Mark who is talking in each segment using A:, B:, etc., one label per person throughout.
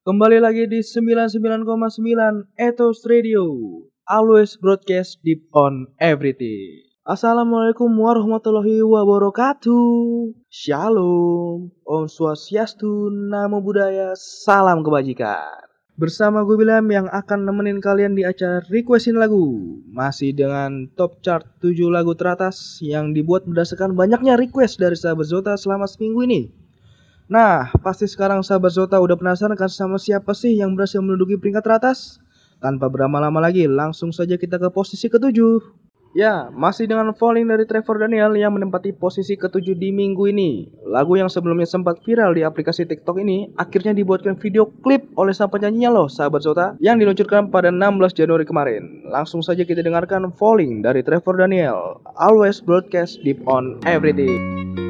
A: Kembali lagi di 99,9 Ethos Radio. Always broadcast deep on everything. Assalamualaikum warahmatullahi wabarakatuh. Shalom. Om Swastiastu, Namo Buddhaya, Salam Kebajikan. Bersama gue William yang akan nemenin kalian di acara Requestin Lagu. Masih dengan top chart 7 lagu teratas yang dibuat berdasarkan banyaknya request dari sahabat Zota selama seminggu ini. Nah, pasti sekarang sahabat Zota udah penasaran kan sama siapa sih yang berhasil menduduki peringkat teratas? Tanpa berlama-lama lagi, langsung saja kita ke posisi ketujuh. Ya, masih dengan Falling dari Trevor Daniel yang menempati posisi ketujuh di minggu ini. Lagu yang sebelumnya sempat viral di aplikasi TikTok ini akhirnya dibuatkan video klip oleh sang penyanyinya loh, sahabat Zota, yang diluncurkan pada 16 Januari kemarin. Langsung saja kita dengarkan Falling dari Trevor Daniel. Always broadcast deep on everything.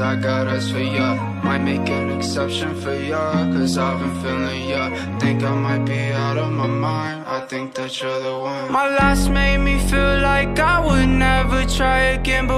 B: I got eyes for ya. Might make an exception for ya, cause I've been feeling ya. Think I might be out of my mind, I think that you're the one. My last made me feel like I would never try again, but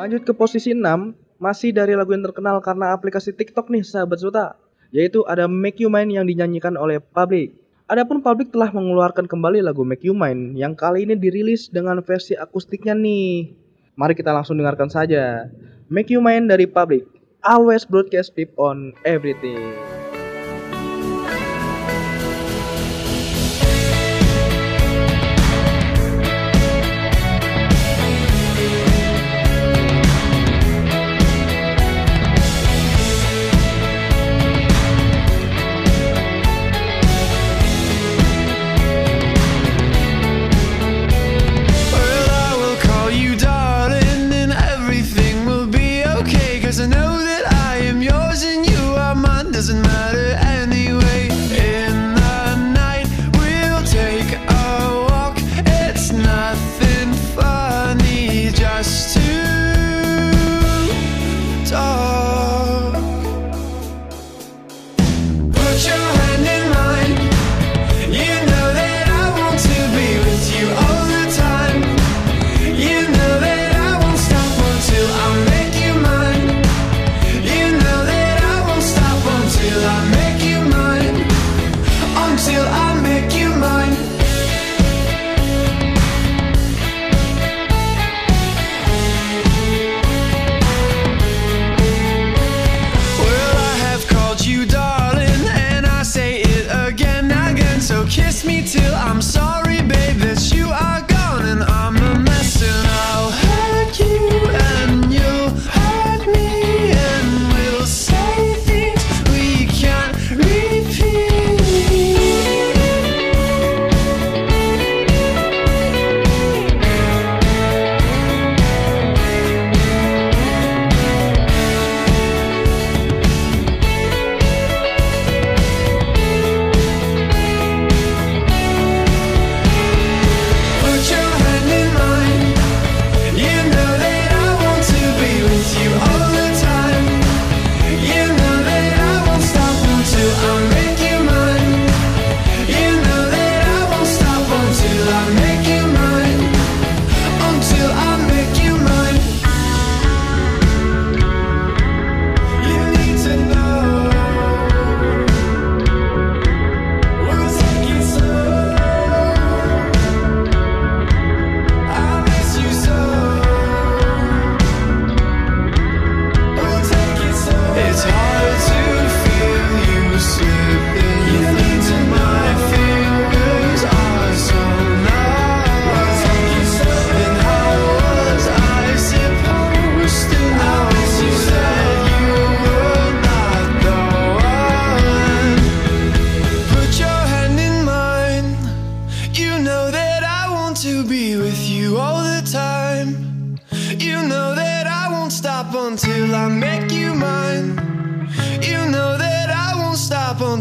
A: Lanjut ke posisi 6, masih dari lagu yang terkenal karena aplikasi TikTok nih sahabat Zota, yaitu ada Make You Mine yang dinyanyikan oleh Public. Adapun Public telah mengeluarkan kembali lagu Make You Mine yang kali ini dirilis dengan versi akustiknya nih. Mari kita langsung dengarkan saja. Make You Mine dari Public. Always broadcast deep on everything.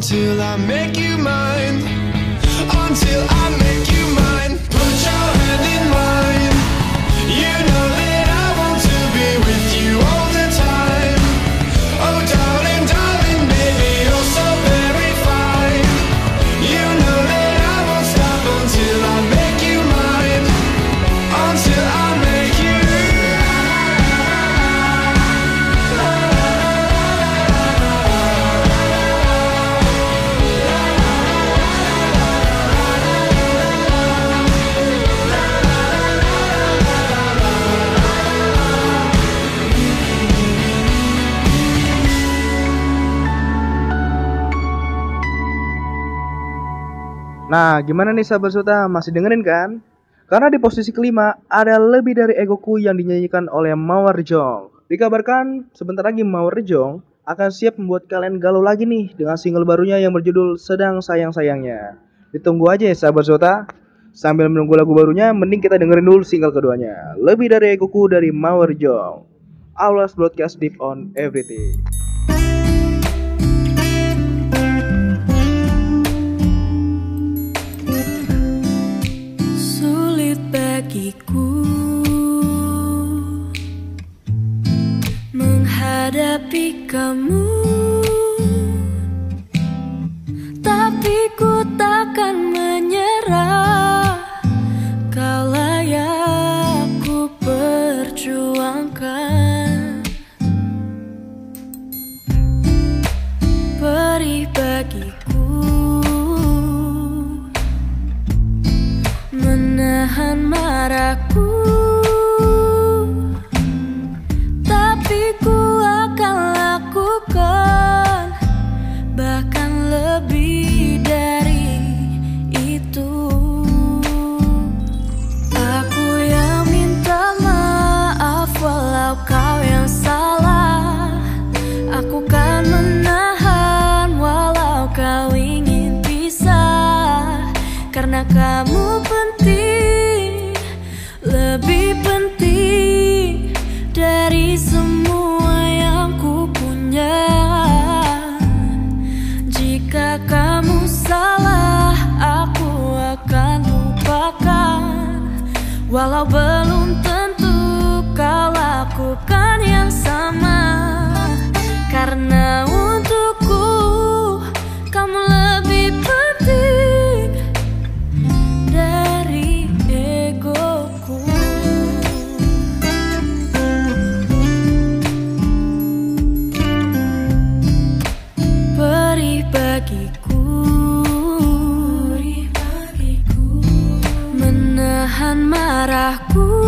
B: till I make you
A: Nah, gimana nih sahabat Suta? Masih dengerin kan? Karena di posisi kelima ada lebih dari egoku yang dinyanyikan oleh Mawar Jong. Dikabarkan sebentar lagi Mawar Jong akan siap membuat kalian galau lagi nih dengan single barunya yang berjudul Sedang Sayang-Sayangnya. Ditunggu aja ya sahabat Sota. Sambil menunggu lagu barunya, mending kita dengerin dulu single keduanya. Lebih dari egoku dari Mawar Jong. Allahs Broadcast Deep on Everything.
C: kakiku menghadapi kamu. menahan marahku.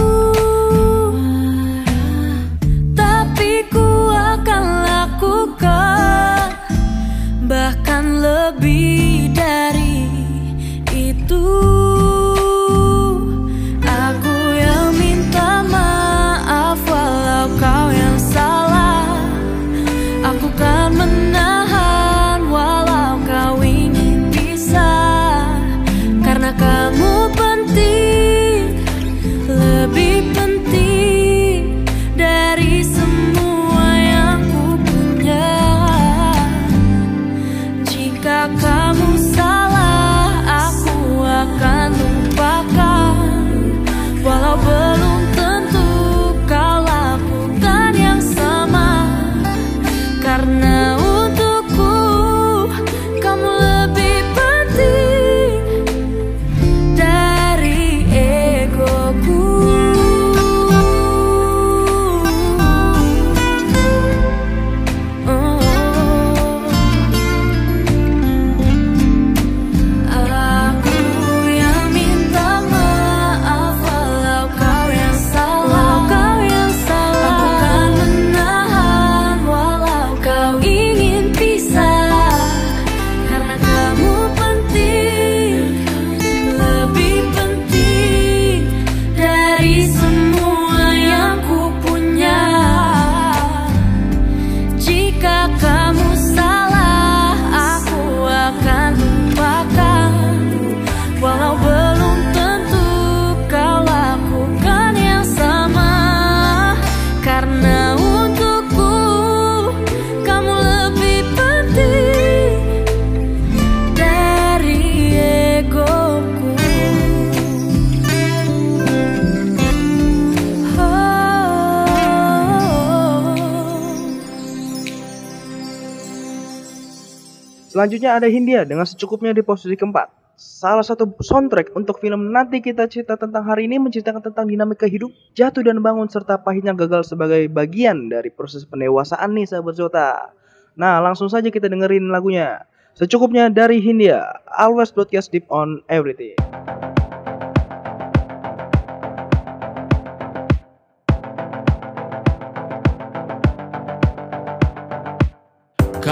A: Selanjutnya ada Hindia dengan secukupnya di posisi keempat. Salah satu soundtrack untuk film Nanti Kita Cerita Tentang Hari ini menceritakan tentang dinamika hidup, jatuh dan bangun serta pahitnya gagal sebagai bagian dari proses pendewasaan nih sahabat Zota. Nah langsung saja kita dengerin lagunya. Secukupnya dari Hindia, Always Broadcast Deep on Everything.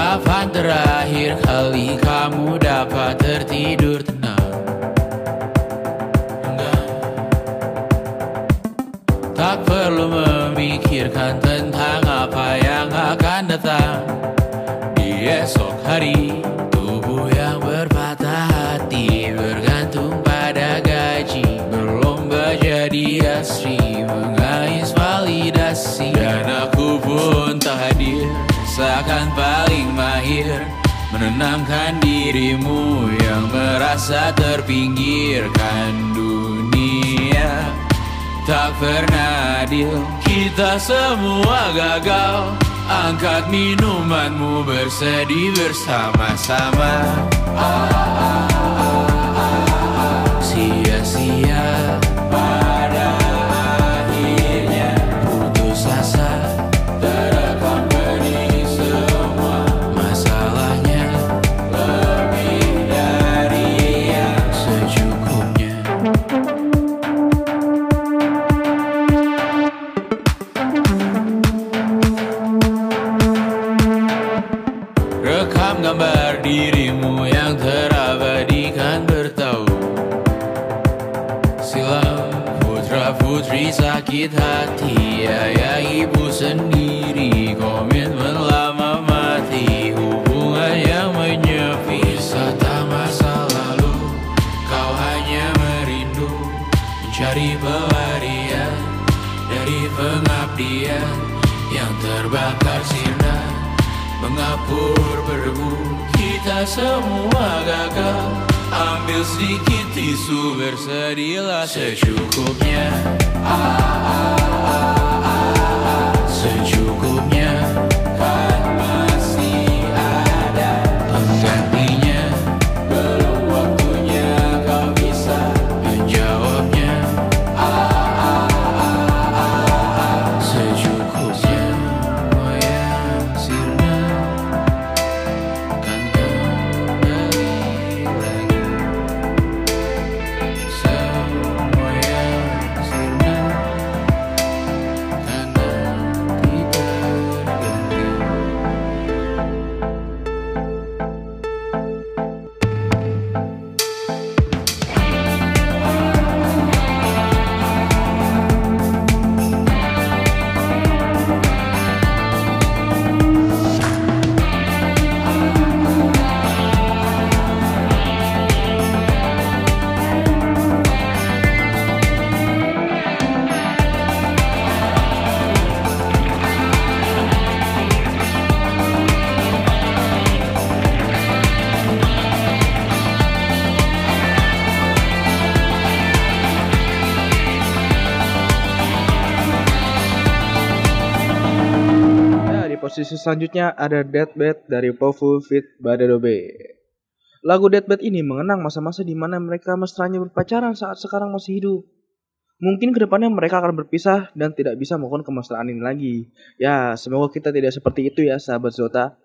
D: Kapan terakhir kali kamu dapat tertidur tenang? Enggak. Tak perlu memikirkan tentang apa yang akan datang di esok hari. Menenangkan dirimu yang merasa terpinggirkan dunia. Tak pernah adil Kita semua gagal. Angkat minumanmu bersedih bersama-sama. Sia-sia sakit hati Ayah ibu sendiri. Komitmen lama mati Hubungan yang menyepi. Wisata masa lalu Kau hanya merindu. Mencari pelarian Dari pengabdian Yang terbakar sinar. Mengapur berdebu Kita semua gagal Ambil sedikit tisu Bersedihlah secukupnya. Secukupnya
A: posisi selanjutnya ada Deathbed dari Pofu Fit Badadobe. Lagu Deathbed ini mengenang masa-masa di mana mereka mesranya berpacaran saat sekarang masih hidup. Mungkin ke depannya mereka akan berpisah dan tidak bisa melakukan kemesraan ini lagi. Ya, semoga kita tidak seperti itu ya sahabat Zota.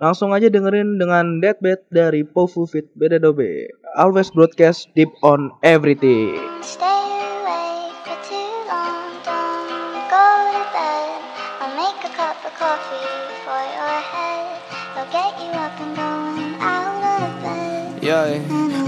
A: Langsung aja dengerin dengan Deathbed dari Pofu Fit Badadobe. Always broadcast deep on everything.
E: Stay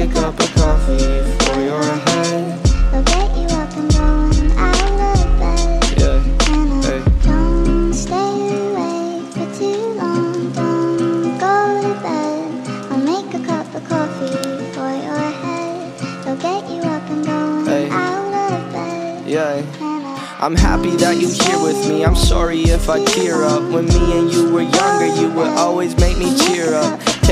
F: A cup of coffee for your head.
E: I'll get you up and going out of bed.
F: Yeah,
E: And I
F: hey.
E: don't stay awake for too long. Don't go to bed. I'll make a cup of coffee for your head. I'll get you up and going
F: Hey.
E: out of bed.
F: yeah.
E: And I
F: I'm happy that you here with me. I'm sorry if I tear up. When me and you were younger, you would always make me cheer up.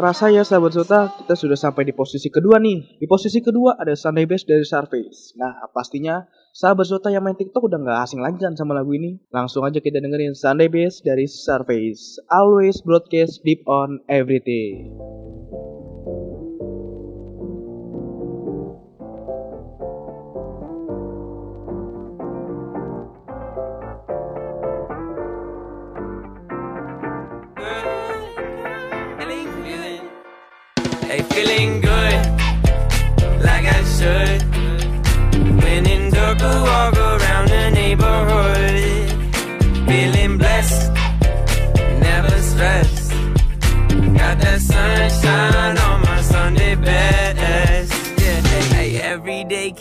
A: Kerasa ya sahabat Sota, kita sudah sampai di posisi kedua nih. Di posisi kedua ada Sunday Best dari Surface. Nah, pastinya sahabat Sota yang main TikTok udah nggak asing lagi kan sama lagu ini. Langsung aja kita dengerin Sunday Best dari Surface. Always broadcast deep on everything.
G: Feeling good, like I should. When in dark, I walk around the neighborhood.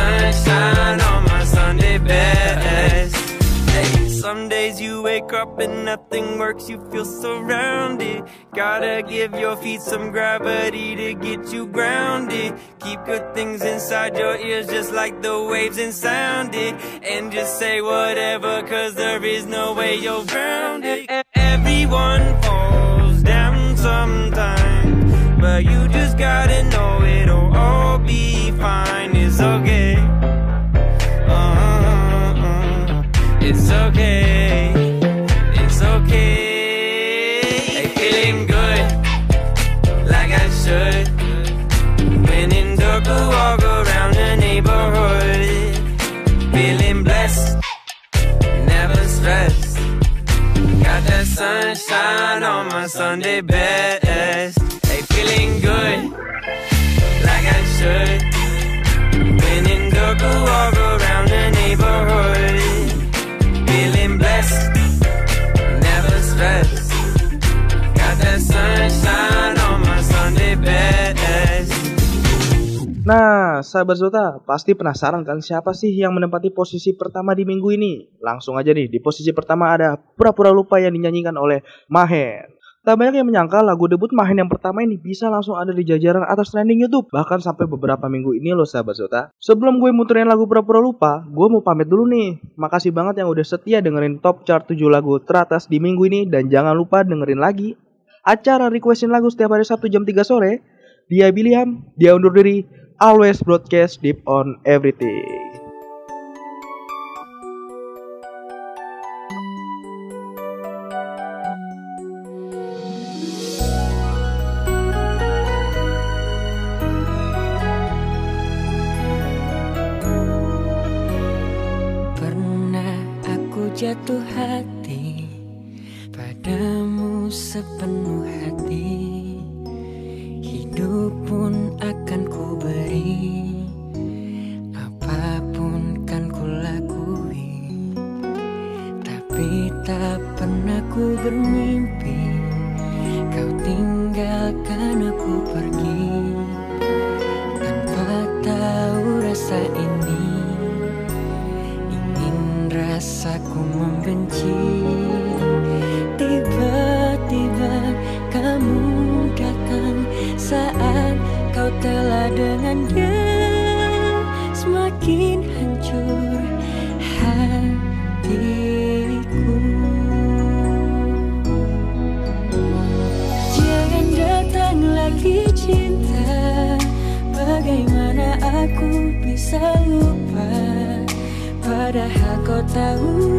G: Sunshine on my Sunday best. Hey, some days you wake up and nothing works, you feel surrounded. Gotta give your feet some gravity to get you grounded. Keep good things inside your ears, just like the waves and sound it. And just say whatever, cause there is no way you're grounded. Everyone falls down sometimes, but you just gotta know it'll all be fine. It's okay. Uh-uh. It's okay. It's okay. Hey, feeling good, like I should. When in I walk around the neighborhood. Feeling blessed, never stressed. Got that sunshine on my Sunday best. Hey, feeling good, like I should. Dark, I walk around the neighborhood. Feeling blessed, never stressed. Got that sunshine on my Sunday best.
A: Nah, sahabat Zota, pasti penasaran kan siapa sih yang menempati posisi pertama di minggu ini? Langsung aja nih, di posisi pertama ada Pura-Pura Lupa yang dinyanyikan oleh Mahen. Tak banyak yang menyangka lagu debut Mahen yang pertama ini bisa langsung ada di jajaran atas trending YouTube. Bahkan sampai beberapa minggu ini loh sahabat Zota. Sebelum gue muterin lagu Pura-Pura Lupa, gue mau pamit dulu nih. Makasih banget yang udah setia dengerin top chart 7 lagu teratas di minggu ini. Dan jangan lupa dengerin lagi acara requestin lagu setiap hari Sabtu jam 3 sore. Dia William, dia undur diri. Always broadcast deep on everything.
H: Rasaku membenci. Tiba-tiba kamu Padahal kau tahu